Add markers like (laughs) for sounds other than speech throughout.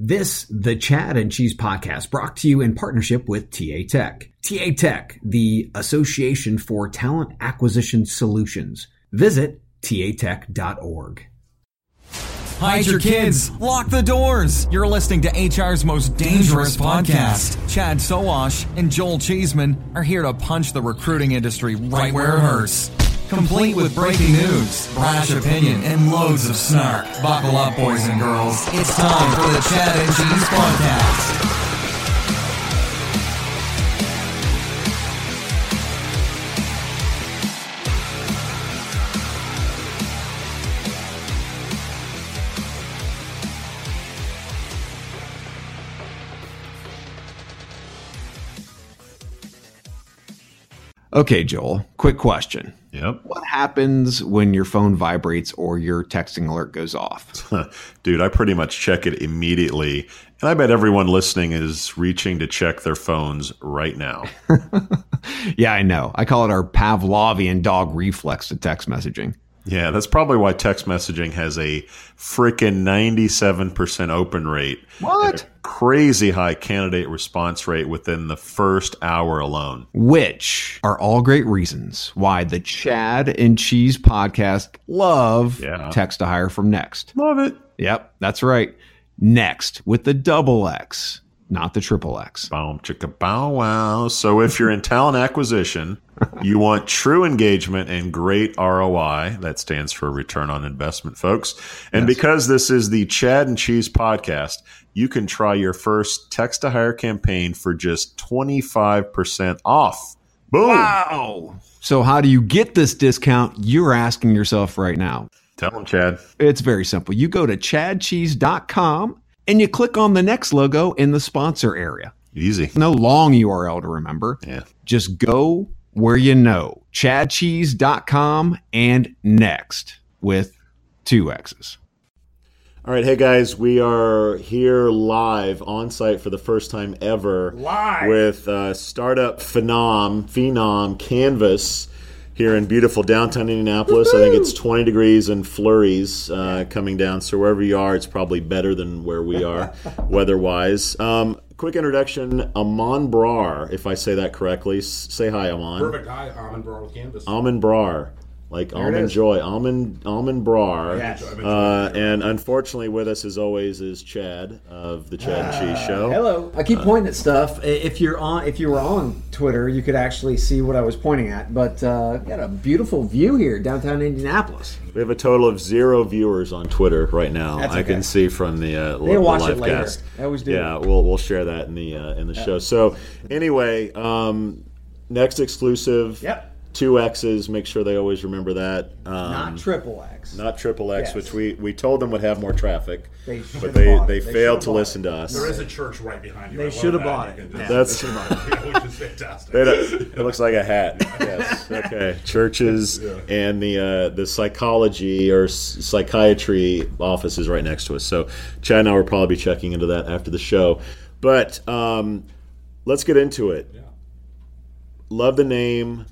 This, the Chad and Cheese podcast, brought to you in partnership with TA Tech. TA Tech, the Association for Talent Acquisition Solutions. Visit tatech.org. Hide your kids. Lock the doors. You're listening to HR's most dangerous podcast. Chad Sowash and Joel Cheeseman are here to punch the recruiting industry right where it hurts. Complete with breaking news, brash opinion, and loads of snark. Buckle up, boys and girls. It's time for the Chad and Cheese Podcast. Okay, Joel, quick question. Yep. What happens when your phone vibrates or your texting alert goes off? (laughs) Dude, I pretty much check it immediately. And I bet everyone listening is reaching to check their phones right now. (laughs) yeah, I know. I call it our Pavlovian dog reflex to text messaging. Yeah, that's probably why text messaging has a freaking 97% open rate. What? crazy high candidate response rate within the first hour alone. Which are all great reasons why the Chad and Cheese podcast love Yeah. Text2Hire from Nexxt. Love it. Yep, that's right. Nexxt with the double X, not the triple X. Boom, chicka bow wow. So if you're in talent acquisition, you want true engagement and great ROI. That stands for return on investment, folks. And because this is the Chad and Cheese podcast, you can try your first Text2Hire campaign for just 25% off. Boom. Wow. So, how do you get this discount? You're asking yourself right now. Tell them, Chad. It's very simple. You go to chadcheese.com and you click on the Nexxt logo in the sponsor area. Easy. No long URL to remember. Yeah. Just go where you know. Chadcheese.com and Nexxt with two X's. All right, hey guys, we are here live on site for the first time ever. Live. with uh, startup phenom phenom Canvas here in beautiful downtown Indianapolis. I think it's 20 degrees and flurries uh, coming down. So wherever you are, it's probably better than where we are (laughs) weather-wise. Um, quick introduction: Aman Brar, if I say that correctly. S- say hi, Aman. Perfect. Hi, Almond Bro Canvas. Almond Brar. Like almond joy, almond almond brar, Yes. uh, and unfortunately with us as always is Chad of the Chad and Cheese Show. Hello. I keep pointing at stuff. If you're on, if you were on Twitter, you could actually see what I was pointing at. But uh, got a beautiful view here, downtown Indianapolis. We have a total of zero viewers on Twitter right now. That's I can see from the uh, They'll li- watch live it later. cast. They always do. Yeah, we'll we'll share that in the uh, in the show. So anyway, um, Nexxt exclusive. Yep. Two X's. Make sure they always remember that. Um, Not triple X. not triple X, Yes. which we, we told them would have more traffic, They but should've they, bought they it. They failed to listen it. to us. There is a church right behind you. They should have bought You it. can Yeah. just- That's (laughs) which is fantastic. They it looks like a hat. Yes. Okay. (laughs) Churches and the uh, the psychology or psychiatry office is right next to us. So Chad and I will probably be checking into that after the show. But um, let's get into it. Love the name.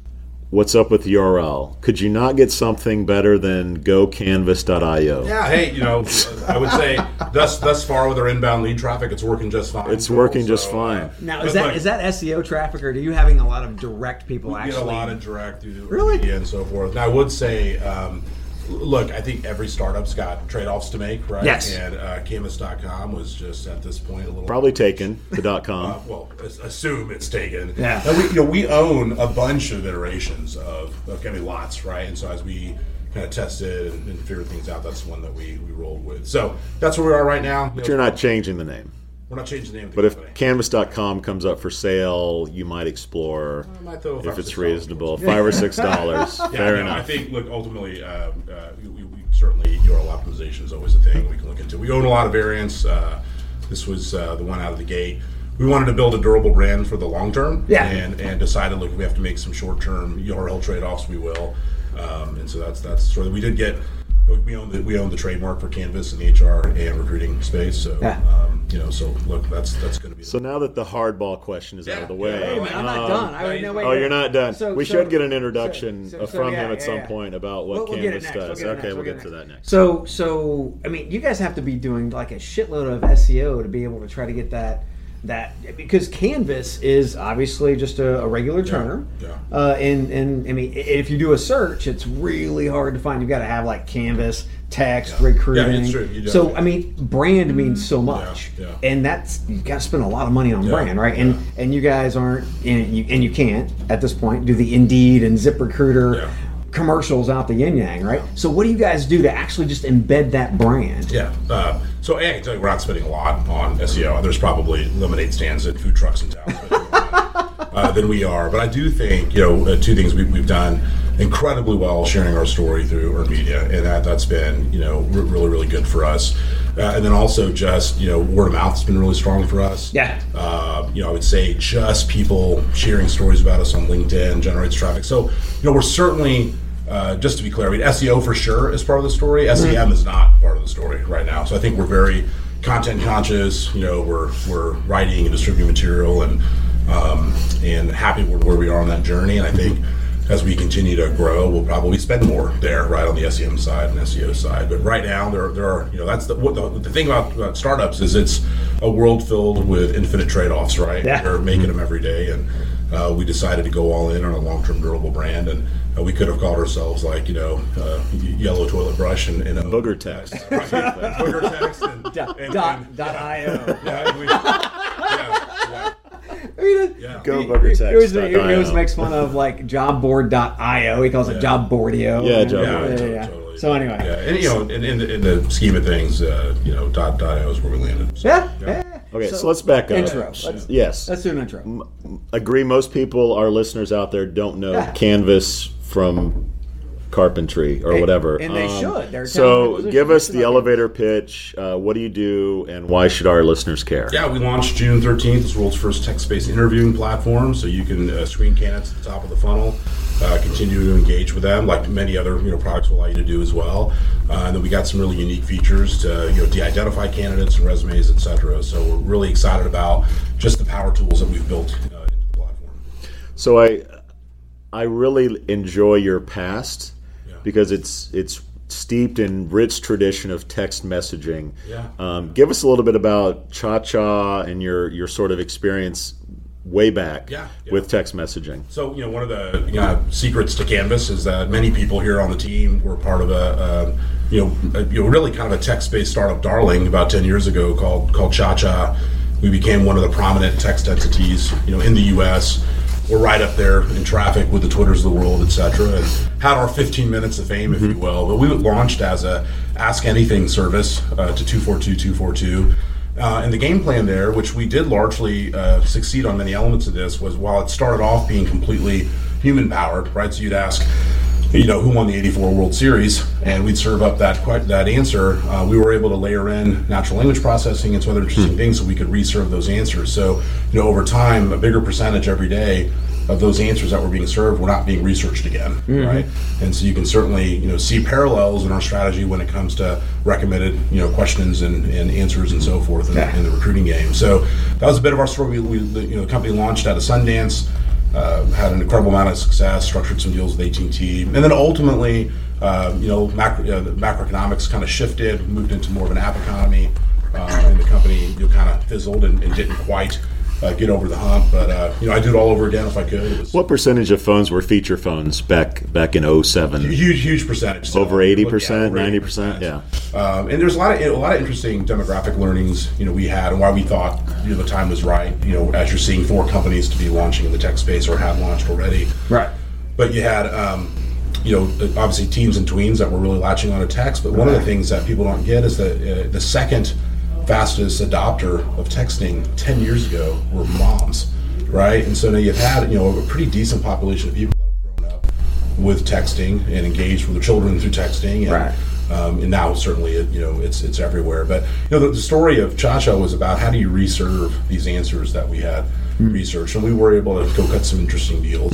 What's up with the URL? Could you not get something better than gocanvas.io? Yeah, hey, you know, I would say thus thus far with our inbound lead traffic, it's working just fine. It's working just fine. uh, Now is that look, is that SEO traffic, or are you having a lot of direct people we actually? get a lot of direct through Really? media and so forth. Now, I would say, um, look, I think every startup's got trade offs to make, right? Yes. And uh, Canvas.com was just at this point a little Probably taken the dot Uh, com. well, assume it's taken. Yeah. And we, you know, we own a bunch of iterations of, of I mean, lots, right? And so as we kind of tested and, and figured things out, that's the one that we, we rolled with. So that's where we are right now. But you're not changing the name. We're not changing the name of the But if company. canvas.com comes up for sale, you might explore might throw if it's reasonable. Five or six (laughs) dollars. Yeah, Fair no, enough. I think, look, ultimately, uh, uh, we, we, we certainly URL optimization is always a thing we can look into. We own a lot of variants. Uh, this was uh, the one out of the gate. We wanted to build a durable brand for the long term, Yeah. and and decided, look, if we have to make some short term URL trade offs, we will. Um, and so that's that's sort of we did get we own the we own the trademark for Canvas in the HR and recruiting space. So Yeah. um, you know, so look, that's that's going to be. So now that the hardball question is out of the way, Yeah, Hey, man, I'm not um, done. I, no, wait, Oh, wait. you're not done. So- we so- should get an introduction so- so, from yeah, him at yeah, some yeah. point about what We'll- we'll Canvas. We'll does. get it okay, next. we'll We'll get get to that next. So, so I mean, you guys have to be doing like a shitload of SEO to be able to try to get that that because Canvas is obviously just a, a regular turner. yeah. Uh, and and I mean, if you do a search, it's really hard to find. You've got to have like Canvas text recruiting. Yeah, it's true. So I mean, brand means so much, Yeah, yeah. and that's you've got to spend a lot of money on Yeah, brand, right? And yeah. and you guys aren't, and you and you can't at this point do the Indeed and ZipRecruiter Yeah. Commercials out the yin yang, right? So what do you guys do to actually just embed that brand? Yeah. Uh, so you we're not spending a lot on SEO. There's probably lemonade stands at food trucks in town (laughs) uh, than we are. But I do think you know uh, two things we, we've done incredibly well sharing our story through our media, and that that's been you know re- really really good for us. Uh, and then also just you know word of mouth has been really strong for us. Yeah. Uh, you know, I would say just people sharing stories about us on LinkedIn generates traffic. So, you know, we're certainly, uh, just to be clear, I mean, SEO for sure is part of the story. SEM is not part of the story right now. So I think we're very content conscious. You know, we're we're writing and distributing material and um, and happy with where we are on that journey. And I think as we continue to grow, we'll probably spend more there, right on the SEM side and SEO side. But right now, there, there are you know that's the what the, the thing about, about startups is it's a world filled with infinite trade offs, right? Yeah. We're making them every day, and uh, we decided to go all in on a long term durable brand, and uh, we could have called ourselves like you know uh, yellow toilet brush and, and Booger text. (laughs) right, booger text and, (laughs) Dot, and- dot, and- dot io. yeah, and we- (laughs) yeah, yeah. I mean, Yeah. Go he, booger he, text. he always, he dot always makes fun of like jobboard.io. He calls it Yeah. jobboardio. Yeah, job Yeah, yeah, totally, yeah. totally. So anyway, yeah, and you know, in, in, the, in the scheme of things, uh, you know, dot dot io is where we landed. So, yeah, yeah. Okay, so, let's back up. Intro. Let's, Yes. let's do an intro. agree most people our listeners out there don't know Yeah. canvas from carpentry or And- whatever Um, and they should. They're so give us the elevator pitch uh, what do you do and why should our listeners care Yeah, we launched June 13th. It's the world's first text-based interviewing platform. So you can uh, screen candidates at the top of the funnel, uh, continue to engage with them, like many other you know products will allow you to do as well. Uh, and then we got some really unique features to you know de-identify candidates and resumes, etc. So we're really excited about just the power tools that we've built uh, into the platform. so i i really enjoy your past Yeah. Because it's it's steeped in rich tradition of text messaging Yeah. um, give us a little bit about ChaCha and your your sort of experience way back Yeah, yeah. with text messaging So you know, one of the you know, secrets to Canvas is that many people here on the team were part of a, um you know, a, you know, really kind of a text-based startup darling about ten years ago called called ChaCha. We became one of the prominent text entities, you know, in the U.S. We're right up there in traffic with the Twitters of the world, et cetera, and had our 15 minutes of fame, if you will. But we launched as a Ask Anything service uh, to 242-242. Uh, and the game plan there, which we did largely uh, succeed on many elements of this, was while it started off being completely human powered, right? So you'd ask, you know, who won the '84 World Series, and we'd serve up that that answer. Uh, we were able to layer in natural language processing and some other interesting things, so we could reserve those answers. So, you know, over time, a bigger percentage every day of those answers that were being served were not being researched again, right? And so you can certainly you know see parallels in our strategy when it comes to recommended you know questions and, and answers and so forth in, in the recruiting game. So that was a bit of our story. We, we you know the company launched out of Sundance, uh, had an incredible amount of success, structured some deals with AT and then ultimately uh, you know macro, uh, the macroeconomics kind of shifted, moved into more of an app economy, uh, and the company you know, kind of fizzled and, and didn't quite. Uh, get over the hump, but uh, you know I'd do it all over again if I could. Was What percentage of phones were feature phones back back in 07? huge, huge percentage. So, Over 80%, over 90%, yeah. Um, and there's a lot of a lot of interesting demographic learnings you know we had and why we thought you know the time was right. You know, as you're seeing four companies to be launching in the tech space or have launched already. Right. But you had, um, you know, obviously teens and tweens that were really latching on to text. But one of the things that people don't get is that uh, the second fastest adopter of texting 10 years ago were moms, right? And so now you've had, you know, a pretty decent population of people that have grown up with texting and engaged with their children through texting. And, Right. um, and now certainly, it, you know, it's it's everywhere. But you know, the, the story of ChaCha was about how do you reserve these answers that we had researched, and we were able to go cut some interesting deals.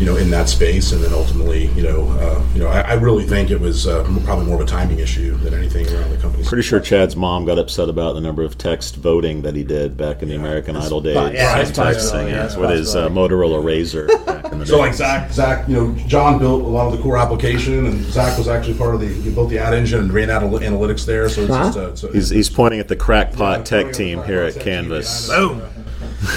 You know, in that space, and then ultimately, you know, uh, you know, I, I, really think it was uh, probably more of a timing issue than anything around the company. Pretty sure Chad's mom got upset about the number of text voting that he did back in the American That's, Idol days. Yeah, that's texting yeah, yeah, with his uh, Motorola Razr. so, like Zach, Zach, you know, John built a lot of the core application, and Zach was actually part of the he built the ad engine and ran out analytics there. So it's just a, he's, he's pointing at the crackpot yeah, tech team here at Canvas. Boom.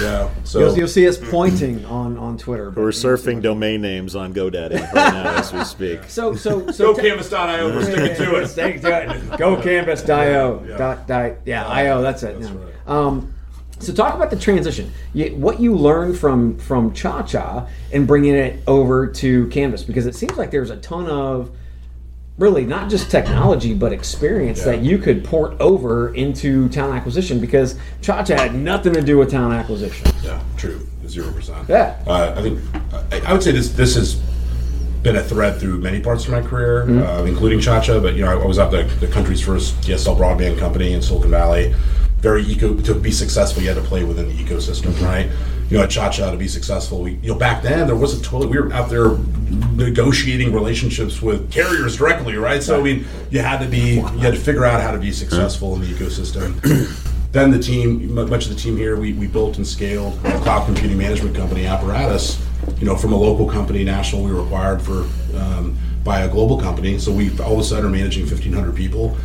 Yeah, so you'll, you'll, see us pointing on on Twitter. We're surfing domain names on GoDaddy right now as we (laughs) speak. So so so go canvas.io. We're sticking to it. Stick to it. Go canvas.io. Yeah. Dot, dot, yeah, io. That's it. That's yeah. right. um, so talk about the transition. You, what you learned from from ChaCha and bringing it over to Canvas because it seems like there's a ton of really not just technology but experience yeah. that you could port over into talent acquisition because ChaCha had nothing to do with talent acquisition. Yeah, true, zero percent. Yeah, uh, I think I would say this this has been a thread through many parts of my career, mm-hmm. uh, including ChaCha. But you know, I was at the, the country's first DSL broadband company in Silicon Valley. Very eco to be successful, you had to play within the ecosystem, mm-hmm. right? You know, ChaCha to be successful. We, you know, back then there wasn't totally. We were out there negotiating relationships with carriers directly, right? So I mean, you had to be, you had to figure out how to be successful in the ecosystem. then the team, much of the team here, we, we built and scaled a cloud computing management company, Apparatus. You know, from a local company, national, we were acquired for um, by a global company. So we all of a sudden are managing 1,500 people.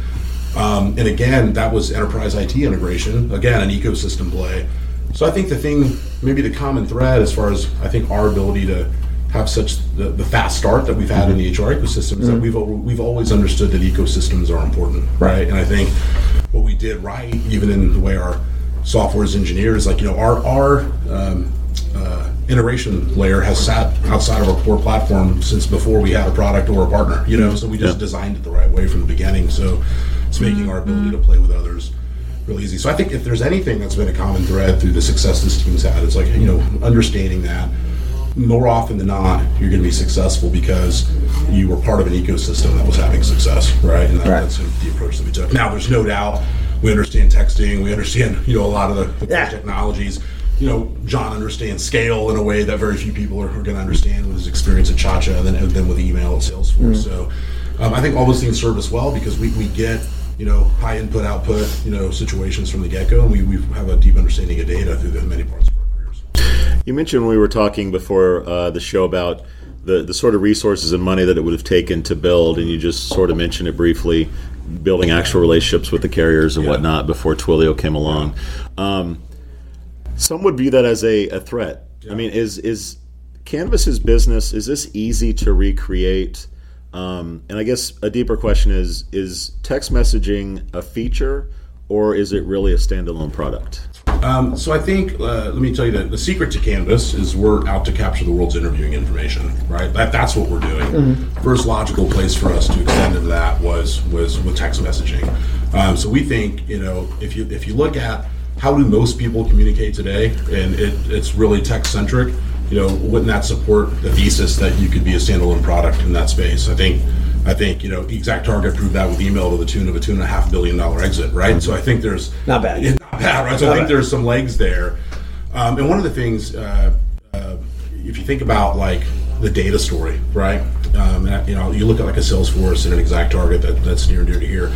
Um, and again, that was enterprise IT integration. Again, an ecosystem play. So I think the thing, maybe the common thread, as far as I think our ability to have such the, the fast start that we've had in the HR ecosystem is that mm-hmm. we've we've always understood that ecosystems are important, right? And I think what we did right, even in the way our software as engineers, like you know, our our um, uh, integration layer has sat outside of our core platform since before we had a product or a partner. You know, so we just yeah. designed it the right way from the beginning. So it's making our ability to play with others real easy. So I think if there's anything that's been a common thread through the success this team's had, it's like you know understanding that more often than not you're going to be successful because you were part of an ecosystem that was having success, right? And that, right. that's the approach that we took. Now, there's no doubt we understand texting, we understand you know a lot of the, the yeah. technologies. You know, John understands scale in a way that very few people are, are going to understand with his experience at ChaCha and then, and then with email at Salesforce. Mm-hmm. So um, I think all those things serve us well because we, we get you know, high input output, you know, situations from the get go, and we, we have a deep understanding of data through the many parts of our careers. You mentioned when we were talking before uh, the show about the, the sort of resources and money that it would have taken to build, and you just sort of mentioned it briefly, building actual relationships with the carriers and yeah. whatnot before Twilio came along. Um, some would view that as a, a threat. Yeah. I mean, is is Canvas's business is this easy to recreate? Um, and I guess a deeper question is: Is text messaging a feature, or is it really a standalone product? Um, so I think, uh, let me tell you that the secret to Canvas is we're out to capture the world's interviewing information, right? That, that's what we're doing. Mm-hmm. First logical place for us to extend into that was was with text messaging. Um, so we think, you know, if you if you look at how do most people communicate today, and it, it's really text centric you know, wouldn't that support the thesis that you could be a standalone product in that space? I think, I think you know, ExactTarget proved that with email to the tune of a two and a half billion dollar exit, right? So I think there's not bad, yeah, not bad, right? So not I think bad. there's some legs there. Um, and one of the things, uh, uh, if you think about like the data story, right? Um, and, you know, you look at like a Salesforce and an ExactTarget that, that's near and dear to here.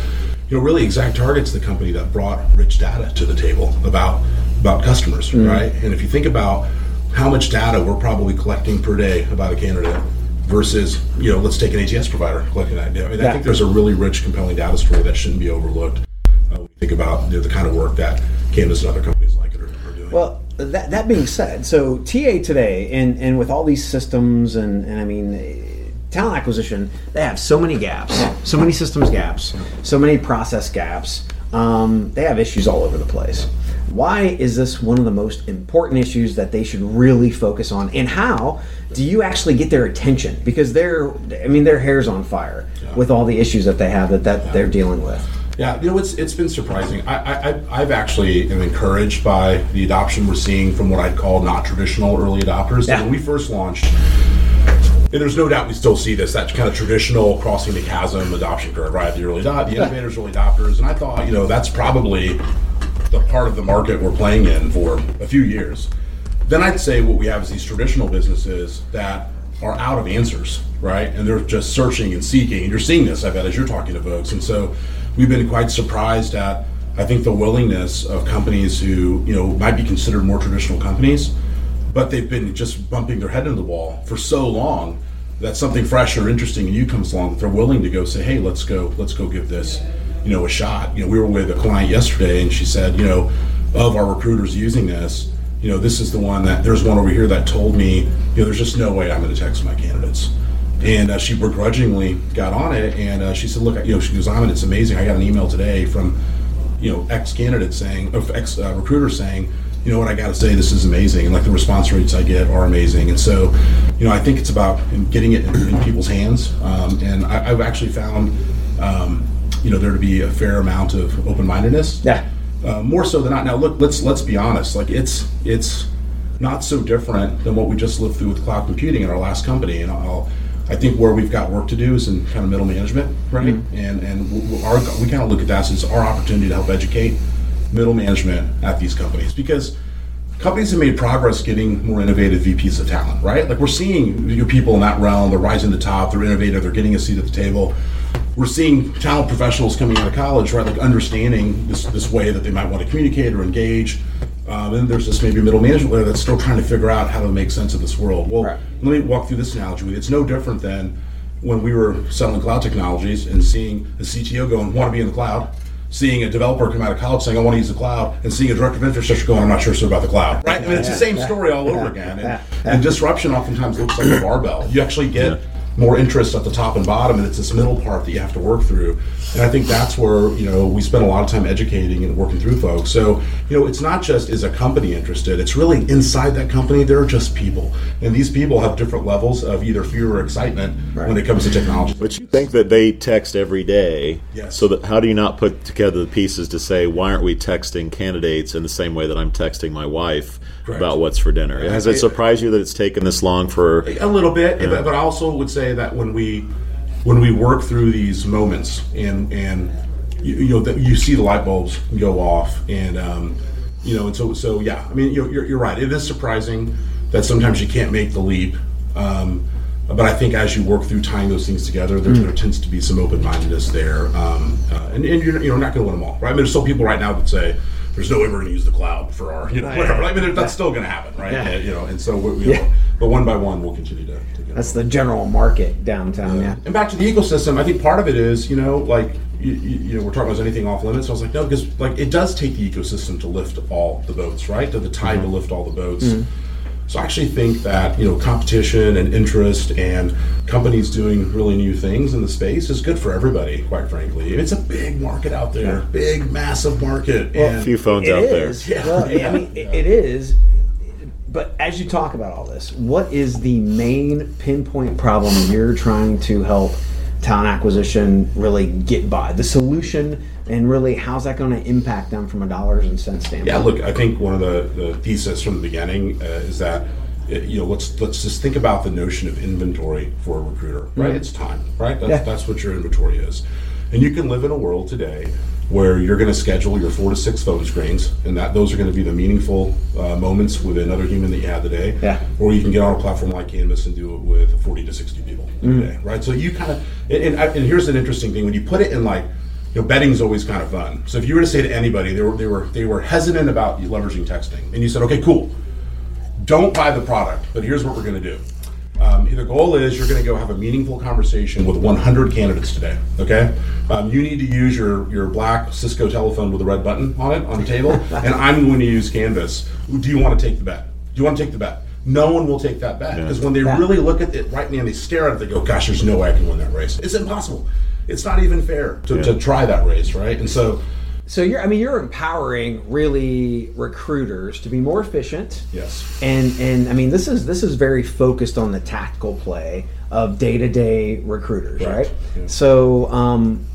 You know, really, ExactTarget's the company that brought rich data to the table about about customers, mm-hmm. right? And if you think about how much data we're probably collecting per day about a candidate versus, you know, let's take an ATS provider collecting that. I mean, yeah. I think there's a really rich, compelling data story that shouldn't be overlooked uh, when you think about you know, the kind of work that Canvas and other companies like it are, are doing. Well, that, that being said, so TA today, and, and with all these systems, and, and I mean, talent acquisition, they have so many gaps, so many systems gaps, so many process gaps. Um, they have issues all over the place. Why is this one of the most important issues that they should really focus on? And how do you actually get their attention? Because they're, I mean, their hair's on fire yeah. with all the issues that they have that, that yeah. they're dealing with. Yeah, you know, it's it's been surprising. I, I I've actually am encouraged by the adoption we're seeing from what I'd call not traditional early adopters. Yeah. When we first launched, and there's no doubt we still see this that kind of traditional crossing the chasm adoption curve, right? The early adopters, the innovators, early adopters, and I thought, you know, that's probably the part of the market we're playing in for a few years. Then I'd say what we have is these traditional businesses that are out of answers, right? And they're just searching and seeking. And you're seeing this, I bet, as you're talking to folks. And so we've been quite surprised at, I think, the willingness of companies who, you know, might be considered more traditional companies, but they've been just bumping their head into the wall for so long that something fresh or interesting and you comes along, they're willing to go say, hey, let's go, let's go give this, you know, a shot. You know, we were with a client yesterday and she said, you know, of our recruiters using this, you know, this is the one that there's one over here that told me, you know, there's just no way I'm going to text my candidates. And uh, she begrudgingly got on it, and uh, she said, "Look, you know," she goes, "I'm, it's amazing. I got an email today from, you know, ex candidate saying, of ex uh, recruiter saying, you know what, I got to say, this is amazing. And like the response rates I get are amazing. And so, you know, I think it's about getting it in, in people's hands. Um, and I, have actually found, um, you know, there to be a fair amount of open mindedness. Yeah uh, more so than not. Now, look, let's let's be honest. Like it's it's not so different than what we just lived through with cloud computing in our last company. And I'll, I think where we've got work to do is in kind of middle management, right? Mm-hmm. And and our, we kind of look at that as our opportunity to help educate middle management at these companies because companies have made progress getting more innovative VPs of talent, right? Like we're seeing people in that realm, they're rising to the top, they're innovative, they're getting a seat at the table we're seeing talent professionals coming out of college, right, like understanding this, this way that they might want to communicate or engage. Um, and there's this maybe middle management layer that's still trying to figure out how to make sense of this world. Well, right. let me walk through this analogy with you. It's no different than when we were selling cloud technologies and seeing a CTO going, want to be in the cloud, seeing a developer come out of college saying, I want to use the cloud, and seeing a director of infrastructure going, I'm not sure so about the cloud. Right? I mean, it's the same story all over again. And, and disruption oftentimes looks like a barbell. You actually get more interest at the top and bottom, and it's this middle part that you have to work through. And I think that's where you know we spend a lot of time educating and working through folks. So you know, it's not just is a company interested; it's really inside that company there are just people, and these people have different levels of either fear or excitement right. when it comes to technology. But you think that they text every day, yes. So that how do you not put together the pieces to say why aren't we texting candidates in the same way that I'm texting my wife? Correct. about what's for dinner. Has it surprised you that it's taken this long for a little bit? Yeah. But I also would say that when we when we work through these moments and and you, you know that you see the light bulbs go off and um, you know and so so yeah. I mean you're, you're, you're right. It is surprising that sometimes you can't make the leap. Um, but I think as you work through tying those things together, there, mm. there tends to be some open mindedness there, um, uh, and, and, you're, you're not going to win them all, right? I mean, there's still people right now that say, there's no way we're going to use the cloud for our, you know, whatever. I mean, that's still going to happen, right? Yeah. you know, and so we, yeah. Know, but one by one, we'll continue to. to that's the general market downtown. Yeah. yeah. And back to the ecosystem, I think part of it is, you know, like you, you, know, we're talking about anything off limits. So I was like, no, because like it does take the ecosystem to lift all the boats, right? To the tide mm-hmm. to lift all the boats. Mm-hmm. So I actually think that you know competition and interest and companies doing really new things in the space is good for everybody. Quite frankly, it's a big market out there, yeah. big massive market. Well, and a few phones out is. there. Yeah. Well, (laughs) yeah. I mean, it is. But as you talk about all this, what is the main pinpoint problem you're trying to help talent acquisition really get by? The solution and really how's that going to impact them from a dollars and cents standpoint? Yeah, look, I think one of the, the thesis from the beginning uh, is that uh, you know let's let's just think about the notion of inventory for a recruiter, right? Mm-hmm. It's time, right? That's, yeah. that's what your inventory is, and you can live in a world today where you're going to schedule your four to six phone screens, and that those are going to be the meaningful uh, moments with another human that you had today. Yeah. Or you can get on a platform like Canvas and do it with 40 to 60 people mm-hmm. a day, right? So you kind of, and, and, and here's an interesting thing: when you put it in like you know, betting is always kind of fun. So if you were to say to anybody, they were they were they were hesitant about leveraging texting, and you said, okay, cool, don't buy the product, but here's what we're going to do. Um, the goal is you're going to go have a meaningful conversation with 100 candidates today. Okay, um, you need to use your your black Cisco telephone with a red button on it on the table, (laughs) and I'm going to use Canvas. Do you want to take the bet? Do you want to take the bet? No one will take that bet because yeah. when they yeah. really look at it right now, they stare at it. They go, "Gosh, there's no way I can win that race. It's impossible." It's not even fair to, yeah. to try that race, right? And so so you're I mean you're empowering really recruiters to be more efficient. Yes. And and I mean this is this is very focused on the tactical play of day-to-day recruiters, right? right? Yeah. So um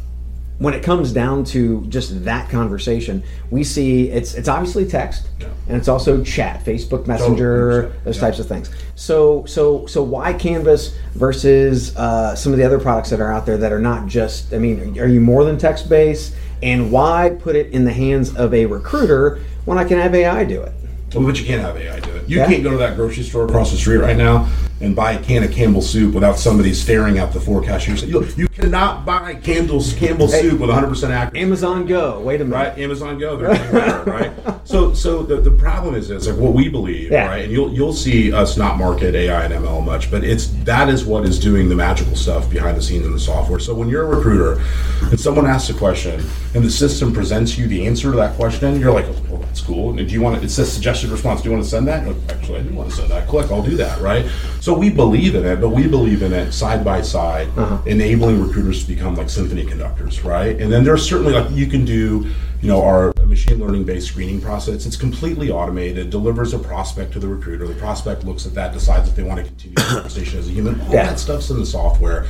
when it comes down to just that conversation, we see it's it's obviously text yeah. and it's also chat, Facebook Messenger, totally. those yeah. types of things. So so so why Canvas versus uh, some of the other products that are out there that are not just? I mean, are you more than text based? And why put it in the hands of a recruiter when I can have AI do it? But you can't have AI do it. You Yeah. can't go to that grocery store across the street right now and buy a can of Campbell soup without somebody staring at the cashiers. You, you cannot buy Campbell's Campbell soup with 100% accuracy. Amazon Go. Wait a minute. Right, Amazon Go, they're better, (laughs) right? So, so the, the problem is this, like what we believe, Yeah. right? And you'll you'll see us not market AI and ML much, but it's that is what is doing the magical stuff behind the scenes in the software. So when you're a recruiter and someone asks a question and the system presents you the answer to that question, you're like, oh, well, that's cool. And do you want to, it says suggested response? Do you want to send that? Like, Actually, I do want to send that. Click, I'll do that, right? So we believe in it, but we believe in it side by side, uh-huh. enabling recruiters to become like symphony conductors, right? And then there's certainly like you can do, you know, our machine learning based screening process. It's completely automated, delivers a prospect to the recruiter. The prospect looks at that, decides if they want to continue the conversation as a human. All Yeah. that stuff's in the software.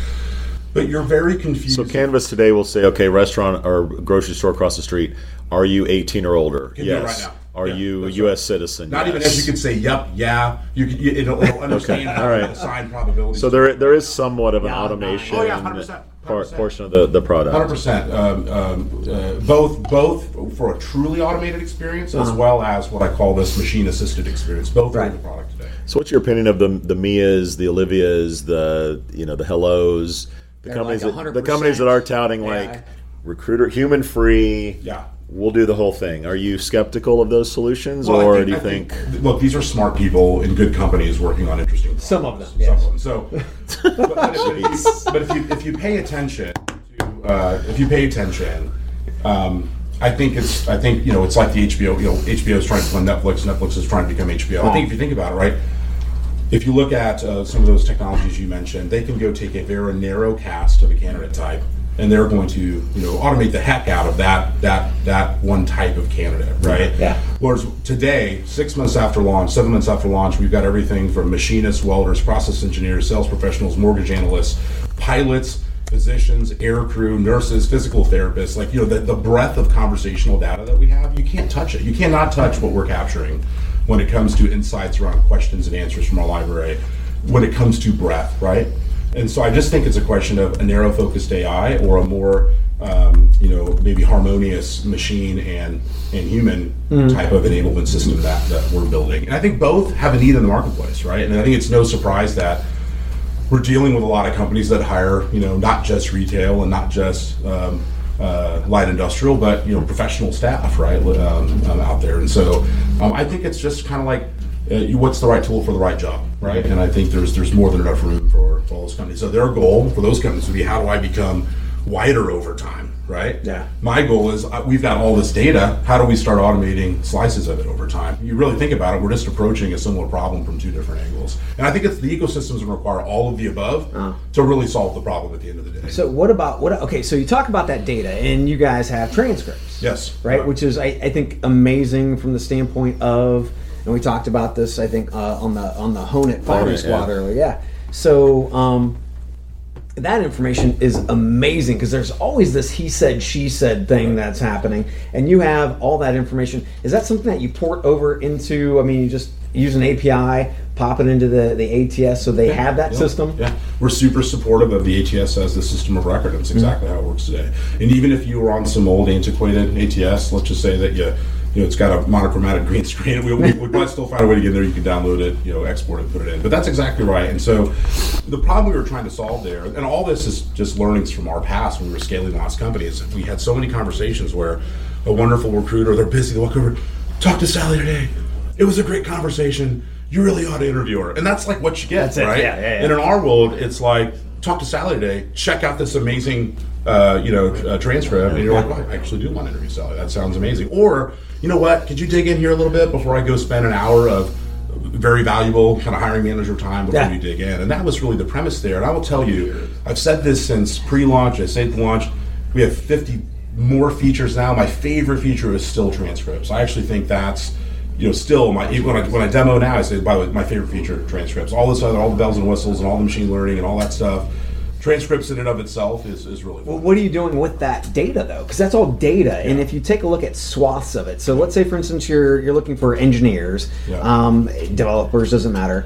But you're very confused. So Canvas today will say, okay, restaurant or grocery store across the street, are you 18 or older? Can do it yes. right now. Are Yeah, you a U.S. right. citizen? Not even Yes. if you could say, "Yep, yeah," you, could- you it'll, it'll understand Okay, all right. to assign probabilities. So there, there is somewhat of an Yeah, automation Oh, yeah, 100%, par- 100%. portion of the, the product. Hundred percent. Um, um, uh, both both for a truly automated experience as well as what I call this machine assisted experience. Both are in the product today. So what's your opinion of the the Myas, the Olivias, the you know the Hellos, the They're companies like that, the companies that are touting AI. like recruiter human free? Yeah. We'll do the whole thing. Are you skeptical of those solutions, Well, I or do you I think? Look, these are smart people in good companies working on interesting. Problems. Some of them, Some of them. So, (laughs) but, but if, but if you, but if you if you pay attention to uh, if you pay attention. Um, I think it's. I think you know. It's like the HBO. You know, HBO is trying to become Netflix. Netflix is trying to become HBO. I think if you think about it, right? If you look at uh, some of those technologies you mentioned, they can go take a very narrow cast of a candidate type, and they're going to, you know, automate the heck out of that that that one type of candidate, right? Yeah. Whereas today, six months after launch, seven months after launch, we've got everything from machinists, welders, process engineers, sales professionals, mortgage analysts, pilots, physicians, air crew, nurses, physical therapists. Like, you know, the, the breadth of conversational data that we have, you can't touch it. You cannot touch what we're capturing when it comes to insights around questions and answers from our library, when it comes to breadth, right? And so I just think it's a question of a narrow focused AI or a more, um, you know, maybe harmonious machine and, and human type of enablement system that, that we're building. And I think both have a need in the marketplace, right? And I think it's no surprise that we're dealing with a lot of companies that hire, you know, not just retail and not just um, uh, light industrial, but you know, professional staff, right, um, um, out there. And so, um, I think it's just kind of like, uh, what's the right tool for the right job, right? And I think there's there's more than enough room for, for all those companies. So their goal for those companies would be, how do I become wider over time, right? Yeah. My goal is uh, we've got all this data. How do we start automating slices of it over time? You really think about it, we're just approaching a similar problem from two different angles. And I think it's the ecosystems require all of the above to really solve the problem at the end of the day. So what about what? Okay, so you talk about that data, and you guys have transcripts. Yes. Right, which is I, I think amazing from the standpoint of, and we talked about this I think uh, on the on the Hone It Firing Squad yeah. earlier. Yeah. So um, that information is amazing because there's always this he said she said thing that's happening, and you have all that information. Is that something that you port over into? I mean, you just use an API, pop it into the the ATS, so they have that Yeah. system. Yeah, we're super supportive of the ATS as the system of record. That's exactly how it works today. And even if you were on some old antiquated ATS, let's just say that you, you know, it's got a monochromatic green (laughs) screen. We, we, we might still find a way to get in there. You can download it, you know, export it, put it in. But that's exactly right. And so, the problem we were trying to solve there, and all this is just learnings from our past when we were scaling the last company, is we had so many conversations where a wonderful recruiter, they're busy, they walk over, talk to Sally today. It was a great conversation. You really ought to interview her. And that's like what you get, That's right? Yeah, yeah, yeah. And in our world, it's like talk to Sally today. Check out this amazing, uh, you know, uh, transcript, and you're like, well, I actually do want to interview Sally. That sounds amazing. Or, you know what? Could you dig in here a little bit before I go spend an hour of very valuable kind of hiring manager time before Yeah. you dig in? And that was really the premise there. And I will tell you, I've said this since pre-launch. I the launch, we have 50 more features now. My favorite feature is still transcripts. I actually think that's you know, still my when I when I demo now, I say by the way, my favorite feature transcripts. All this other, all the bells and whistles, and all the machine learning and all that stuff. Transcripts in and of itself is, is really Well, what are you doing with that data though? Because that's all data, and if you take a look at swaths of it, so let's say, for instance, you're you're looking for engineers, Yeah. um, developers, doesn't matter.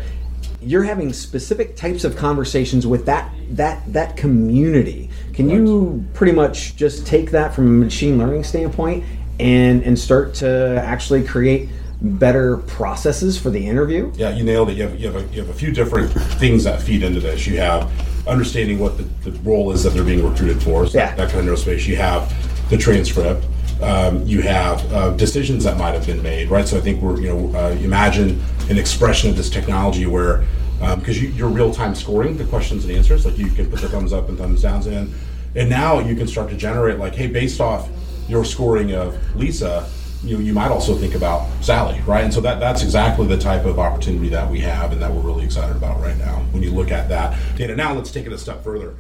You're having specific types of conversations with that that that community. Can you pretty much just take that from a machine learning standpoint and and start to actually create better processes for the interview? Yeah, you nailed it. You have, you have, a, you have a few different things that feed into this. You have understanding what the, the role is that they're being recruited for, so Yeah. that kind of space. You have the transcript. Um, you have uh, decisions that might have been made, right? So I think we're, you know, uh, imagine an expression of this technology where, because you, you're real time scoring the questions and answers, like you can put the thumbs up and thumbs downs in, and now you can start to generate like, hey, based off your scoring of Lisa, you you might also think about Sally, right? And so that that's exactly the type of opportunity that we have and that we're really excited about right now. When you look at that data, now let's take it a step further.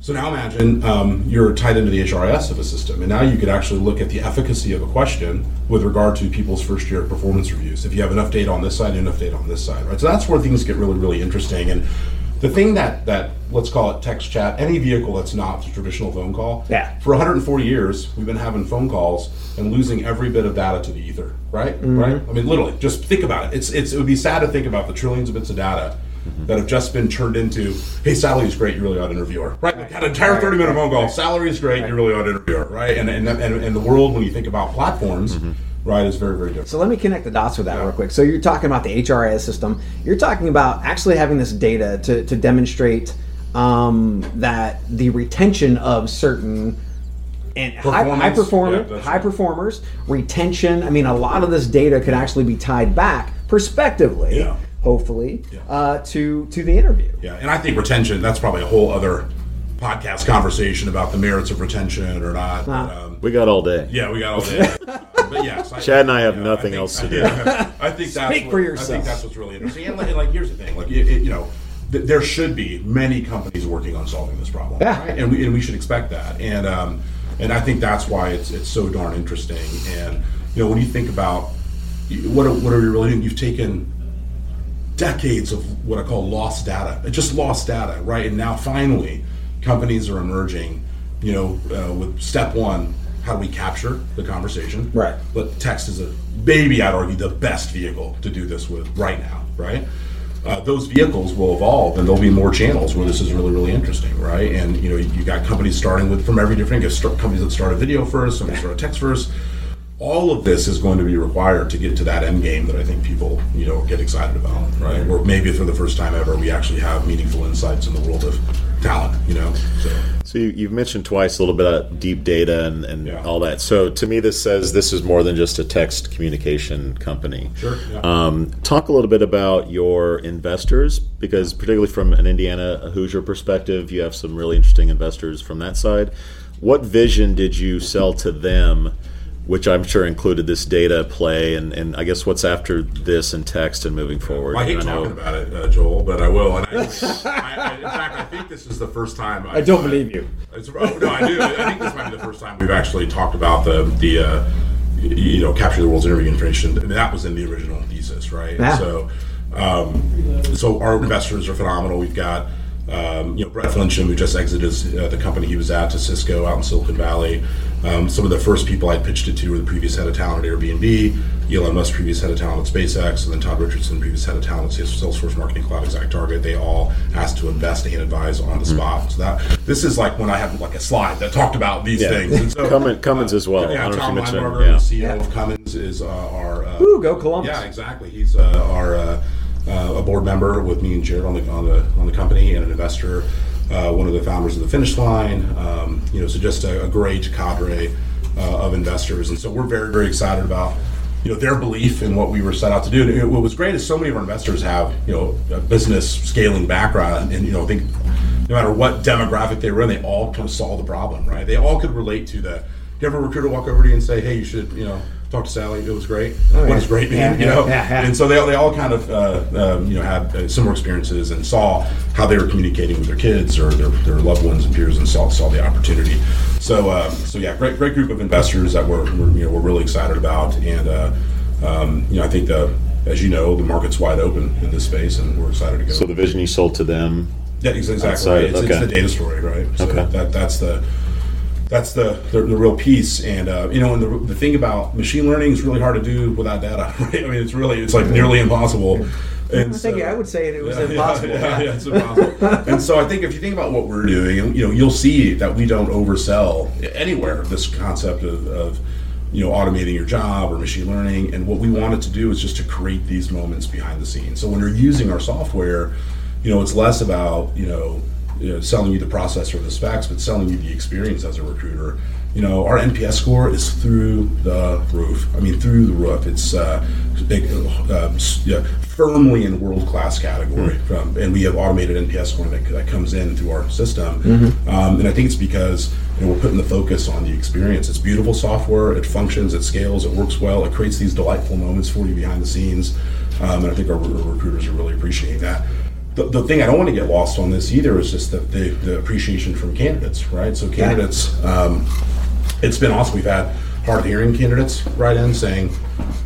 So now imagine um, you're tied into the HRIS of a system, and now you could actually look at the efficacy of a question with regard to people's first year performance reviews. If you have enough data on this side, and enough data on this side, right? So that's where things get really, really interesting. And the thing that that let's call it text chat, any vehicle that's not the traditional phone call. Yeah. For 140 years, we've been having phone calls and losing every bit of data to the ether, right? Mm-hmm. Right. I mean, literally, just think about it. It's it's it would be sad to think about the trillions of bits of data mm-hmm. that have just been turned into, hey, salary is great, you really ought to interview her, right? Like, That entire 30 minute phone call, salary is great, you really ought to interview her, right? And and, and and the world, when you think about platforms, mm-hmm. Right, is very very different. So let me connect the dots with that real quick. So you're talking about the HRIS system. You're talking about actually having this data to, to demonstrate um, that the retention of certain and high, high performer, yeah, high right. performers, retention. I mean, a lot of this data could actually be tied back prospectively, Yeah. hopefully, Yeah. uh, to to the interview. Yeah, and I think retention, that's probably a whole other podcast conversation about the merits of retention or not. But, um, We got all day. yeah, we got all day. (laughs) But yes, I, Chad and I have yeah, nothing think- else to I do. (laughs) I think that's Speak what, for I think that's what's really interesting. And like, and, like, here's the thing: like, it, it, you know, th- there should be many companies working on solving this problem, Yeah. right? and we and we should expect that. And um, and I think that's why it's it's so darn interesting. And you know, when you think about what are, what are you really doing? You've taken decades of what I call lost data, just lost data, right? And now finally, companies are emerging, you know, uh, with step one, how do we capture the conversation? Right. But text is a maybe I'd argue the best vehicle to do this with right now, right? Uh, those vehicles will evolve, and there'll be more channels where this is really, really interesting, right? And you know, you got companies starting with from every different. You start, companies that start a video first, some start a text first. All of this is going to be required to get to that end game that I think people, you know, get excited about, right? Or maybe for the first time ever, we actually have meaningful insights in the world of talent, you know. So So you, you've mentioned twice a little bit about deep data and, and Yeah. all that. So to me, this says this is more than just a text communication company. Sure, yeah. Um, talk a little bit about your investors, because particularly from an Indiana Hoosier perspective, you have some really interesting investors from that side. What vision did you sell to them? Which I'm sure included this data play, and, and I guess what's after this and text and moving forward. Well, I hate And know- talking about it, uh, Joel, but I will. And I, (laughs) I, I, in fact, I think this is the first time. I, don't believe you. It's, oh, no, I do. I think this might be the first time we've actually talked about the the uh, you know capture the world's interview information. I mean, that was in the original thesis, right? Yeah. So, um, so our investors are phenomenal. We've got. Um, you know, Brett Flincham, who just exited uh, the company he was at to Cisco out in Silicon Valley. Um, some of the first people I pitched it to were the previous head of talent at Airbnb, Elon Musk, previous head of talent at SpaceX, and then Todd Richardson, previous head of talent at Salesforce Marketing Cloud ExactTarget. They all asked to invest and advise on the spot. So that this is like when I have like a slide that talked about these Yeah. things. And so, (laughs) Cummins, Cummins as well. I yeah, don't know if Tom you mentioned- Linebarger, yeah. the CEO of Cummins, is uh, our uh, Ooh, go Columbus. yeah, exactly. He's uh, our uh, a board member with me and Jared on the on the on the company and an investor, uh, one of the founders of the Finish Line. Um, you know, so just a, a great cadre uh, of investors, and so we're very very excited about. You know their belief in what we were set out to do. And what was great is so many of our investors have you know a business scaling background, and, you know think no matter what demographic they were in, they all kind of saw the problem, right? They all could relate to the. You ever recruiter walk over to you and say, "Hey, you should you know talk to Sally. It was great. Oh, what yeah. does great mean? Yeah, you yeah, know." yeah, yeah. And so they, they all kind of uh, um, you know had uh, similar experiences and saw how they were communicating with their kids or their, their loved ones and peers and saw saw the opportunity. So um, so yeah, great great group of investors that we're, we're you know we're really excited about and uh, um, you know I think the as you know the market's wide open in this space and we're excited to go. So the vision you sold to them Yeah, exactly. Outside, right. It's, okay. it's the data story, right? So Okay. that that's the that's the the, the real piece. And uh, you know, and the, the thing about machine learning is really hard to do without data, (laughs) right? I mean, it's really it's like nearly impossible. And I think I would say it was (laughs) yeah, impossible. Yeah, yeah, it's impossible. and so I think if you think about what we're doing, you know, you'll see that we don't oversell anywhere this concept of, of you know, automating your job or machine learning. And what we wanted to do is just to create these moments behind the scenes. So when you're using our software, you know, it's less about, you know, you know, selling you the process or the specs, but selling you the experience as a recruiter. You know, our NPS score is through the roof. I mean, through the roof. It's uh, big, uh, yeah, firmly in world class category. Mm-hmm. From, and we have automated NPS scoring that, that comes in through our system. Mm-hmm. Um, and I think it's because you know, we're putting the focus on the experience. It's beautiful software. It functions. It scales. It works well. It creates these delightful moments for you behind the scenes. Um, and I think our, our recruiters are really appreciating that the, the thing I don't want to get lost on this either is just the, the, the appreciation from candidates, right? So candidates, um, it's been awesome. We've had hard hearing candidates write in saying,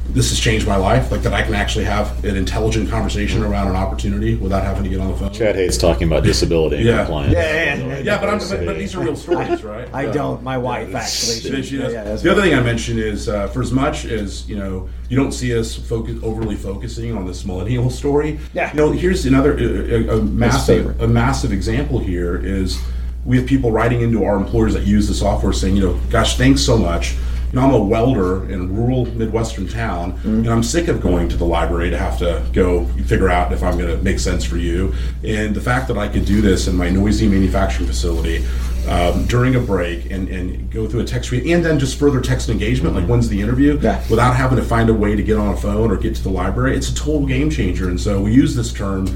this has changed my life. Like that, I can actually have an intelligent conversation around an opportunity without having to get on the phone. Chad hates talking about disability and Yeah. compliance. Yeah, yeah, yeah. Yeah, but, I'm, but, but these are real stories, (laughs) right? I Yeah. don't. My wife actually. She- she does. yeah, the other thing I mentioned is, uh, for as much as you know, you don't see us focus overly focusing on this millennial story. Yeah. You know, here's another a, a, a massive a massive example here is we have people writing into our employers that use the software saying, you know, gosh, thanks so much. You know, I'm a welder in a rural Midwestern town, Mm-hmm. and I'm sick of going to the library to have to go figure out if I'm going to make sense for you. And the fact that I could do this in my noisy manufacturing facility um, during a break and, and go through a text read and then just further text engagement, like when's the interview, Yeah. without having to find a way to get on a phone or get to the library, it's a total game changer. And so we use this term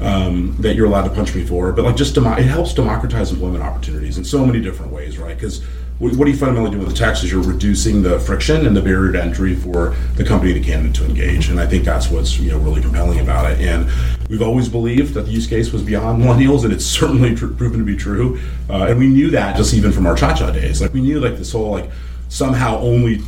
um, that you're allowed to punch me for, but like just demo- it helps democratize employment opportunities in so many different ways, right? Because what what do you fundamentally do with the text is you're reducing the friction and the barrier to entry for the company, the candidate to engage, and I think that's what's you know really compelling about it. And we've always believed that the use case was beyond (laughs) millennials, and it's certainly tr- proven to be true. Uh, and we knew that just even from our ChaCha days, like we knew like this whole like somehow only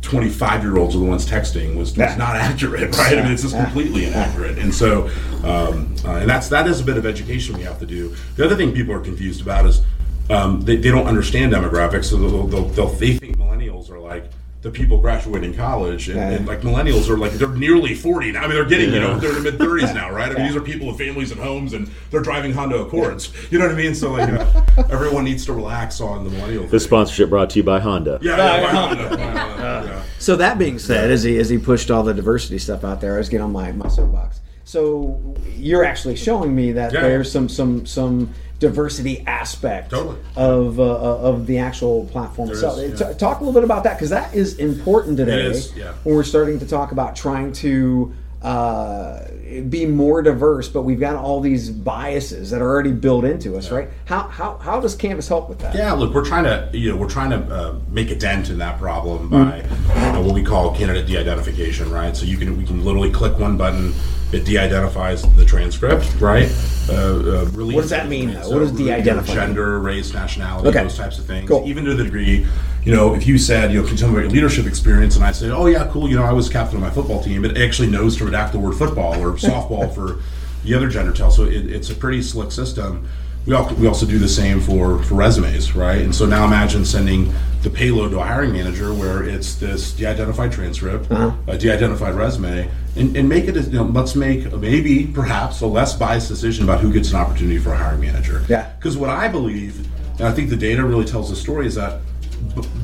25 year olds are the ones texting was, was Yeah. not accurate, (laughs) right? I mean, it's just completely inaccurate. And so, um, uh, and that's that is a bit of education we have to do. The other thing people are confused about is um, they, they don't understand demographics, so they'll, they'll, they'll, they think millennials are like the people graduating college, and, and like millennials are like they're nearly 40 now. I mean, they're getting you know they're in their mid 30s now, right? I mean, these are people with families and homes, and they're driving Honda Accords. You know what I mean? So like, uh, (laughs) everyone needs to relax on the millennial. This thing. sponsorship brought to you by Honda. Yeah, yeah, why not? Why not? Yeah. (laughs) So that being said, as he as he pushed all the diversity stuff out there, I was getting on my, my soapbox. So you're actually showing me that Yeah. there's some some some diversity aspect Totally. of uh, of the actual platform There itself. is, T- yeah. Talk a little bit about that because that is important today. is, yeah. When we're starting to talk about trying to uh, be more diverse, but we've got all these biases that are already built into us, right? How, how how does Canvas help with that? Yeah, look, we're trying to you know we're trying to uh, make a dent in that problem by uh, what we call candidate de-identification, right? So you can we can literally click one button, it de-identifies the transcript, right? Uh, uh, really What does that mean, though? What does de-identify? Gender, race, nationality, Okay. those types of things. Cool. Even to the degree, you know, if you said, you know, can you tell me about your leadership experience, and I said, oh yeah, cool, you know, I was captain of my football team, it actually knows to redact the word football or (laughs) softball for the other gender tell. So it, it's a pretty slick system. We also, we also do the same for, for resumes, right? And so now imagine sending the payload to a hiring manager where it's this de-identified transcript, Uh-huh. a de-identified resume, and, and make it, you know, let's make maybe perhaps a less biased decision about who gets an opportunity for a hiring manager. Yeah. Because what I believe, and I think the data really tells the story, is that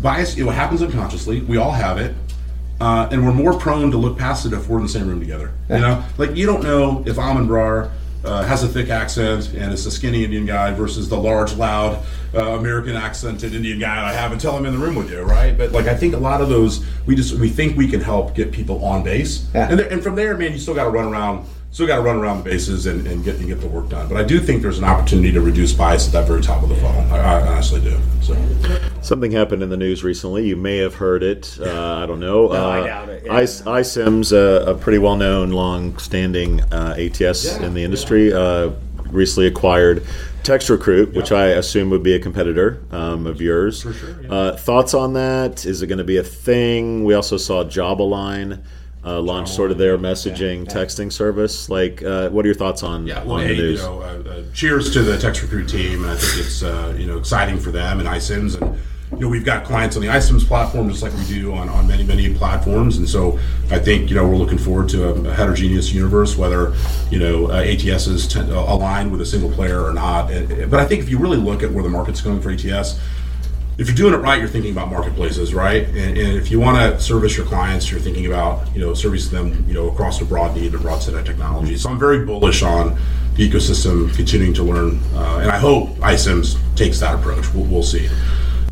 bias, it happens unconsciously. We all have it. Uh, and we're more prone to look past it if we're in the same room together. You know, like you don't know if Aman Brar uh, has a thick accent and is a skinny Indian guy versus the large, loud uh, American accented Indian guy I have until I'm in the room with you, right? But like I think a lot of those we just we think we can help get people on base, Yeah. and, there, and from there, man, you still got to run around. Still got to run around the bases and, and get and get the work done. But I do think there's an opportunity to reduce bias at that very top of the funnel. I, I honestly do. So. Something happened in the news recently. You may have heard it. Uh, I don't know. No, I uh, doubt it. Yeah. I- iCIMS, uh, a pretty well-known, long-standing uh, ATS Yeah, in the industry, uh, recently acquired TextRecruit, which I assume would be a competitor um, of yours. For sure, yeah. uh, thoughts on that? Is it going to be a thing? We also saw Jobvite uh, launch sort of their messaging texting service. Like, uh, what are your thoughts on, Yeah, well, on hey, the you know, uh, uh, cheers to the TextRecruit team, and I think it's uh, you know exciting for them and iCIMS, and you know we've got clients on the iCIMS platform just like we do on, on many many platforms, and so I think you know we're looking forward to a, heterogeneous universe, whether you know uh, ATSs tend, uh, align with a single player or not. But I think if you really look at where the market's going for ATS, if you're doing it right, you're thinking about marketplaces, right? And, and if you want to service your clients, you're thinking about you know servicing them you know across a broad need, a broad set of technology. So I'm very bullish on the ecosystem continuing to learn, uh, and I hope iCIMS takes that approach. We'll, we'll see.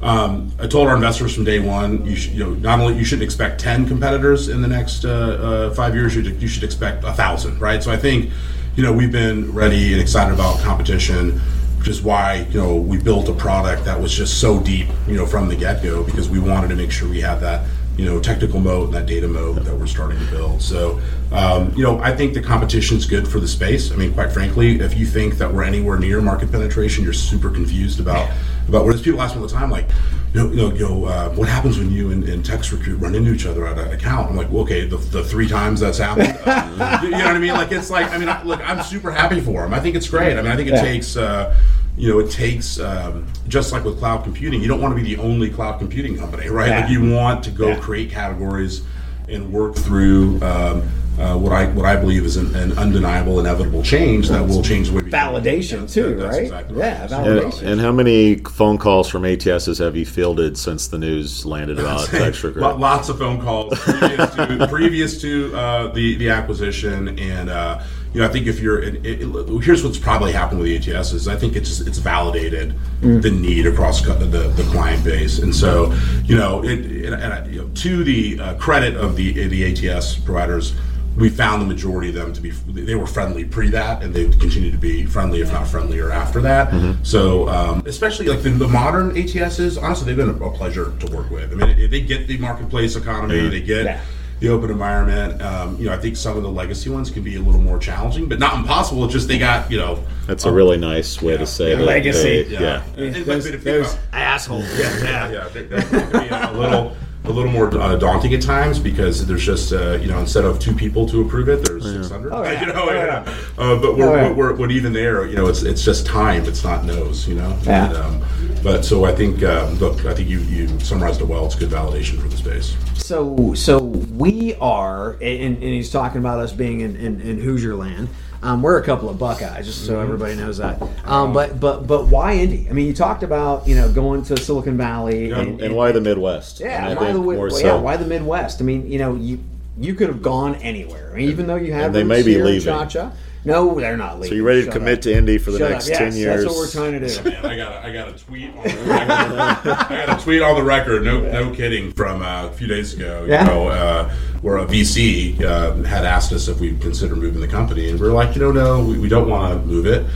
Um, I told our investors from day one, you, you know, not only you shouldn't expect ten competitors in the next uh, uh, five years, you, you should expect a thousand, right? So I think, you know, we've been ready and excited about competition which is why you know we built a product that was just so deep you know from the get-go because we wanted to make sure we had that you know technical moat and that data moat that we're starting to build. So um, you know i think the competition is good for the space. I mean quite frankly if you think that we're anywhere near market penetration you're super confused about about where there's people ask me all the time like you know, you know, uh, what happens when you and, and TextRecruit run into each other at an account? I'm like, well, okay, the, the three times that's happened, uh, (laughs) you know what I mean? Like, it's like, I mean, I, look, I'm super happy for him. I think it's great. I mean, I think it Yeah. takes, uh, you know, it takes um, just like with cloud computing, you don't want to be the only cloud computing company, right? Yeah. Like, you want to go Yeah. create categories and work through. Um, uh, what I what I believe is an, an undeniable, inevitable change that will change the way Validation, Yeah, too, that's right? exactly Yeah, And, validation. and how many phone calls from ATSs have you fielded since the news landed about Lo- Lots of phone calls previous to, (laughs) previous to uh, the the acquisition, and uh, you know I think if you're it, it, here's what's probably happened with the ATS is I think it's it's validated the need across co- the, the client base, and so you know it and, and you know, to the uh, credit of the the ATS providers. We found the majority of them to be they were friendly pre that, and they continue to be friendly, if not friendlier, after that. So, um, especially like the, the modern ATSs, honestly, they've been a, a pleasure to work with. I mean, they get the marketplace economy, they get Yeah. the open environment. Um, you know, I think some of the legacy ones can be a little more challenging, but not impossible. It's just they got you know. That's a really nice way to say Yeah. that. Legacy. they- yeah. And- and- those but if you those think about- assholes. (laughs) yeah, yeah. They, they can be a little, a little more uh, daunting at times because there's just uh, you know instead of two people to approve it, there's six hundred. Oh, (laughs) yeah. You know, Oh, yeah. yeah. Uh, but we're, Oh, yeah. we're, we're, even there, you know, it's it's just time. It's not no's. You know. Yeah. And, um, but so I think um, look, I think you you summarized it well. It's good validation for the space. So, so we are, and, and he's talking about us being in, in, in Hoosier land. Um, we're a couple of Buckeyes, just Mm-hmm. so everybody knows that. Um, but but but why Indy? I mean, you talked about you know going to Silicon Valley Yeah, and, And why the Midwest? yeah, And why the well, so- yeah, why the Midwest? I mean, you know, you you could have gone anywhere. I mean, even though you have And they may be leaving. ChaCha. No, they're not leaving. So you ready to commit up. to Indy for the Shut next up. ten Yes, years? That's what we're trying to do. Man, I got a, I got a tweet. On the record. I got a tweet on the record. No, no kidding. From uh, a few days ago, you Yeah. know, uh, where a VC uh, had asked us if we'd consider moving the company, and we are like, you know, no, we, we don't want to move it.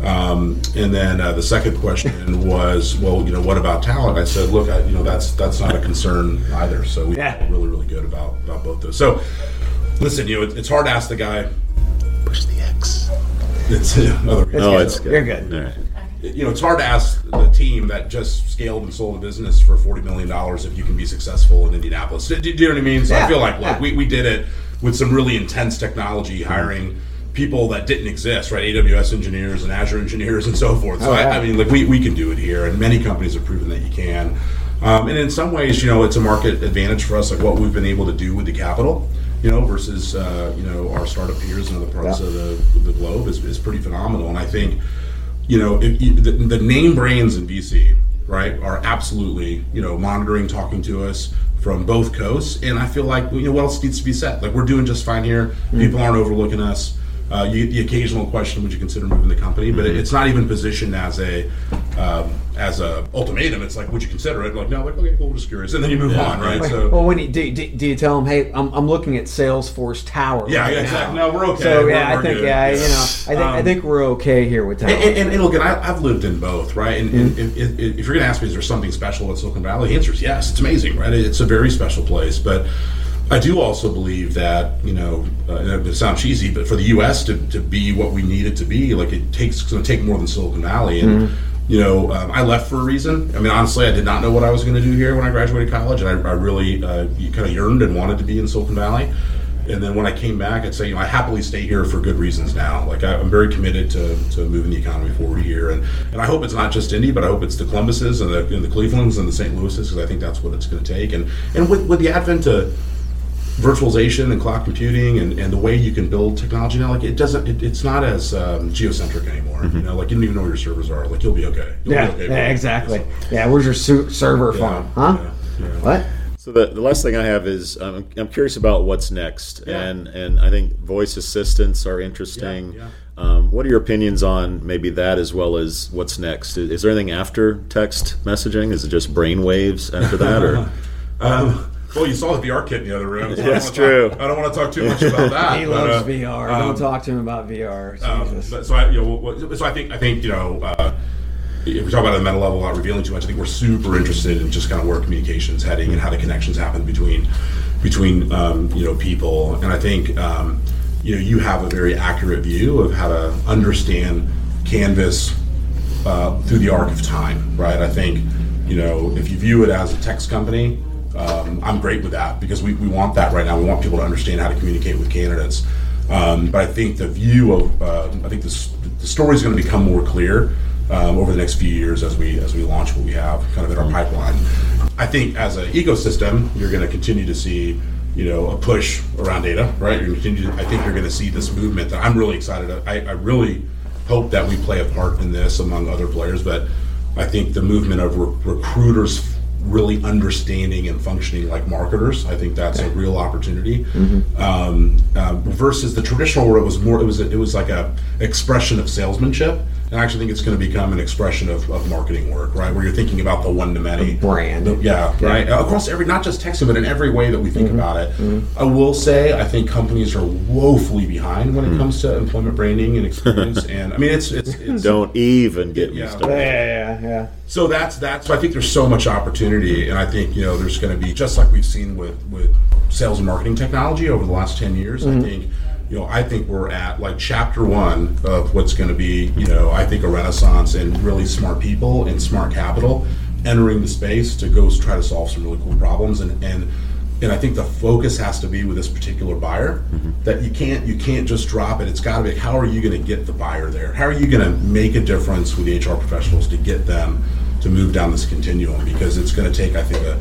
Um, and then uh, the second question was, well, you know, what about talent? I said, look, I, you know, that's that's not a concern either. So we Yeah. felt really, really good about about both those. So, listen, you know, it, it's hard to ask the guy. Push the X. It's another. It's Oh, good. it's good. You're good. All right. you know, it's hard to ask the team that just scaled and sold a business for forty million dollars if you can be successful in Indianapolis. Do, do you know what I mean? So Yeah, I feel like, look, yeah. we, we did it with some really intense technology, hiring people that didn't exist, right? AWS engineers and Azure engineers and so forth. So Oh, yeah. I, I mean, like we, we can do it here, and many companies have proven that you can. Um, and in some ways, you know, it's a market advantage for us, like what we've been able to do with the capital. You know, versus uh, you know our startup peers in other parts Yeah. of the, the globe is, is pretty phenomenal. And I think you know, if you, the, the name brands in VC, right, are absolutely, you know, monitoring, talking to us from both coasts. And I feel like, you know, what else needs to be said? Like, we're doing just fine here. People aren't overlooking us. Uh, you get the occasional question, would you consider moving the company? But it, it's not even positioned as a um, as a ultimatum. It's like, would you consider it? Like, no, like, okay, cool, just curious, and then you move on, right? Wait, So, well, when you do, do, do you tell them, hey, I'm, I'm looking at Salesforce Tower? Yeah, right yeah, now. exactly. No, we're okay. So We're- yeah, I we're think good. yeah, you know, I think I Um, think we're okay here with that. And, and, and look, and I, I've lived in both, right? And, and if, if, if you're going to ask me, is there something special at Silicon Valley? The answer is yes. It's amazing, right? It's a very special place. But I do also believe that, you know, uh, it sounds cheesy, but for the U.S. to, to be what we need it to be, like it takes, it's going to take more than Silicon Valley. And, you know, um, I left for a reason. I mean, honestly, I did not know what I was going to do here when I graduated college. And I, I really uh, kind of yearned and wanted to be in Silicon Valley. And then when I came back, I'd say, you know, I happily stay here for good reasons now. Like I, I'm very committed to, to moving the economy forward here, and, and I hope it's not just Indy, but I hope it's the Columbuses and the, and the Clevelands and the St. Louises, because I think that's what it's going to take. And and with, with the advent of virtualization and cloud computing and, and the way you can build technology now, like it doesn't, it, it's not as um, geocentric anymore. You know, like you don't even know where your servers are. Like you'll be okay. You'll Yeah, be okay yeah, exactly. Yeah, where's your su- server farm? Huh? Yeah, yeah. What? So the, the last thing I have is um, I'm curious about what's next, Yeah. and and I think voice assistants are interesting. Yeah, Um, what are your opinions on maybe that as well as what's next? Is, is there anything after text messaging? Is it just brain waves after that, or (laughs) Um, well, you saw the VR kit in the other room. So I don't That's wanna true. Talk, I don't want to talk too much about that. (laughs) He but, loves uh, VR. um, Don't talk to him about VR. Um, but- so I, you know, so I think I think you know, uh, if we talk about it at the meta level, not revealing too much. I think we're super interested in just kind of where communications heading and how the connections happen between between um, you know people. And I think um, you know you have a very accurate view of how to understand Canvas uh, through the arc of time, right? I think you know if you view it as a text company. Um, I'm great with that because we, we want that right now. We want people to understand how to communicate with candidates. Um, but I think the view of uh, I think this, the story is going to become more clear um, over the next few years as we as we launch what we have kind of in our pipeline. I think as an ecosystem, you're going to continue to see you know a push around data, right? You're continue. To, I think you're going to see this movement that I'm really excited. I, I really hope that we play a part in this among other players, but I think the movement of re- recruiters really understanding and functioning like marketers. I think that's a real opportunity. Um, um, versus the traditional where it was more, it was a, it was like a expression of salesmanship. And I actually think it's going to become an expression of, of marketing work, right? Where you're thinking about the one to many brand. The- yeah, right. Across every, not just texting, but in every way that we think Mm-hmm. about it. Mm-hmm. I will say, I think companies are woefully behind when it mm-hmm. comes to employment branding and experience. (laughs) and I mean, it's it's, it's don't even get me Yeah. started? yeah, yeah, yeah. so that's that's. So I think there's so much opportunity, and I think you know there's going to be just like we've seen with with sales and marketing technology over the last ten years. I mm-hmm. think you know I think we're at like chapter one of what's going to be you know I think a renaissance and really smart people and smart capital entering the space to go try to solve some really cool problems and and. And I think the focus has to be with this particular buyer mm-hmm. that you can't you can't just drop it. It's got to be how are you going to get the buyer there? How are you going to make a difference with the HR professionals to get them to move down this continuum because it's going to take, I think, a,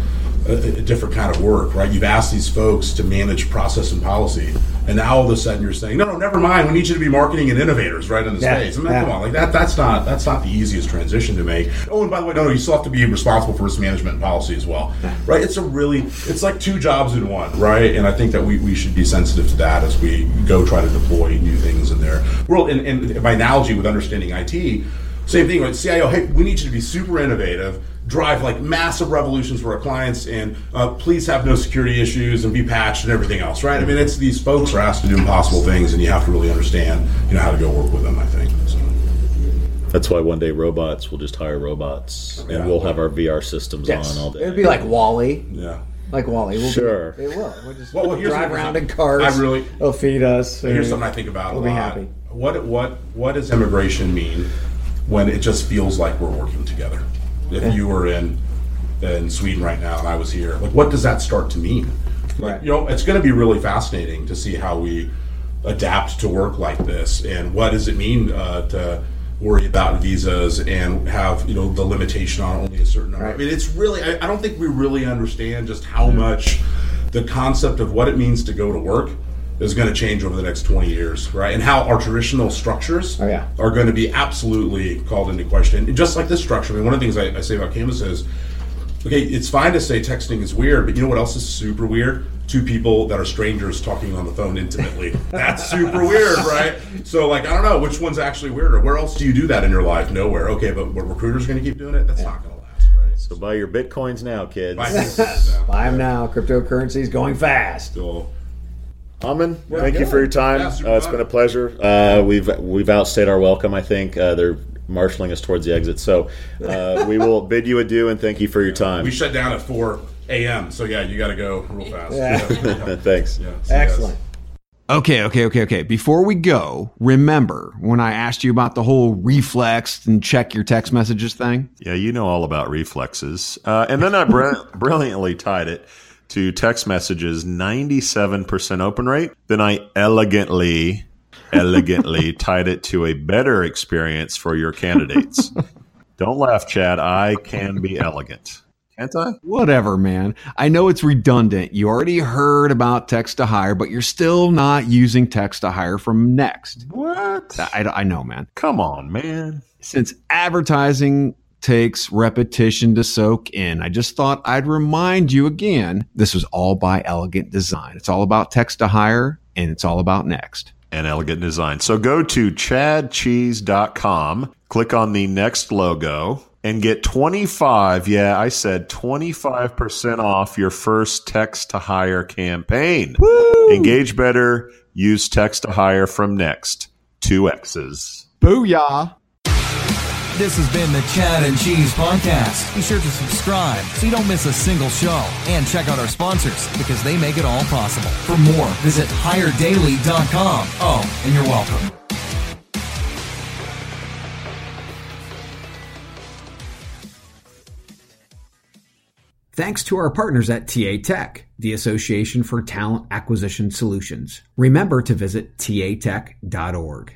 a, a different kind of work, right? You've asked these folks to manage process and policy, and now all of a sudden you're saying, no, no, never mind. We need you to be marketing and innovators, right, in the Yeah, space. I mean, yeah. come on, like that. That's not that's not the easiest transition to make. Oh, and by the way, no, no, you still have to be responsible for risk management and policy as well, right? It's a really, it's like two jobs in one, right? And I think that we, we should be sensitive to that as we go try to deploy new things in their world. And, and my analogy with understanding IT. Same thing with CIO. Hey, we need you to be super innovative, drive like massive revolutions for our clients, and uh, please have no security issues and be patched and everything else, right? I mean, it's these folks are asked to do impossible things, and you have to really understand, you know, how to go work with them. I think. So, That's why one day robots will just hire robots, and we'll have our VR systems Yes. on all day. It'd be like WALL-E. yeah. Like WALL-E. We'll Sure. Be, it will. We'll just Well, well, drive around in cars. I really- They'll feed us. Here's something I think about We'll a be happy. What what what does immigration mean when it just feels like we're working together? If you were in in Sweden right now and I was here, like what does that start to mean? Right. You know, it's going to be really fascinating to see how we adapt to work like this, and what does it mean uh, to worry about visas and have you know the limitation on only a certain number. I mean, it's really I, I don't think we really understand just how much the concept of what it means to go to work is going to change over the next 20 years, right? And how our traditional structures Oh, yeah. are going to be absolutely called into question. And just like this structure, I mean, one of the things I, I say about Canvas is, okay, it's fine to say texting is weird, but you know what else is super weird? Two people that are strangers talking on the phone intimately. (laughs) That's super weird, right? So, like, I don't know which one's actually weirder. Where else do you do that in your life? Nowhere. Okay, but what recruiters going to keep doing it? That's not going to last, right? So buy your bitcoins now, kids. Bye. Yeah. Buy (laughs) them now. Cryptocurrency is going fast. So, Aman. Thank you for your time. Yeah, super uh, it's fun. been a pleasure. Uh, we've we've outstayed our welcome. I think uh, they're marshaling us towards the exit. So uh, (laughs) we will bid you adieu and thank you for your time. we shut down at 4 a.m., so yeah, you got to go real fast. Yeah. (laughs) Thanks. Yeah. See you guys. Excellent. Okay, okay, okay, okay. Before we go, remember when I asked you about the whole reflex and check your text messages thing? Yeah, you know all about reflexes. Uh, and then I br- (laughs) brilliantly tied it to text messages 97% open rate. Then I elegantly, elegantly (laughs) tied it to a better experience for your candidates. (laughs) Don't laugh, Chad. I can be elegant. Can't I? Whatever, man. I know it's redundant. You already heard about Text2Hire, but you're still not using Text2Hire from Nexxt. What? I, I know, man. Come on, man. Since advertising takes repetition to soak in, I just thought I'd remind you again this was all by Elegant Design. It's all about Text2Hire and it's all about Nexxt. And elegant design. So go to chadcheese.com, click on the Nexxt logo, and get 25, yeah, I said 25% off your first Text2Hire campaign. Woo! Engage better, use Text2Hire from Nexxt. Two X's. Booyah! This has been the Chad and Cheese Podcast. Be sure to subscribe so you don't miss a single show. And check out our sponsors because they make it all possible. For more, visit higherdaily.com. Oh, and you're welcome. Thanks to our partners at TAtech, the Association for Talent Acquisition Solutions. Remember to visit tatech.org.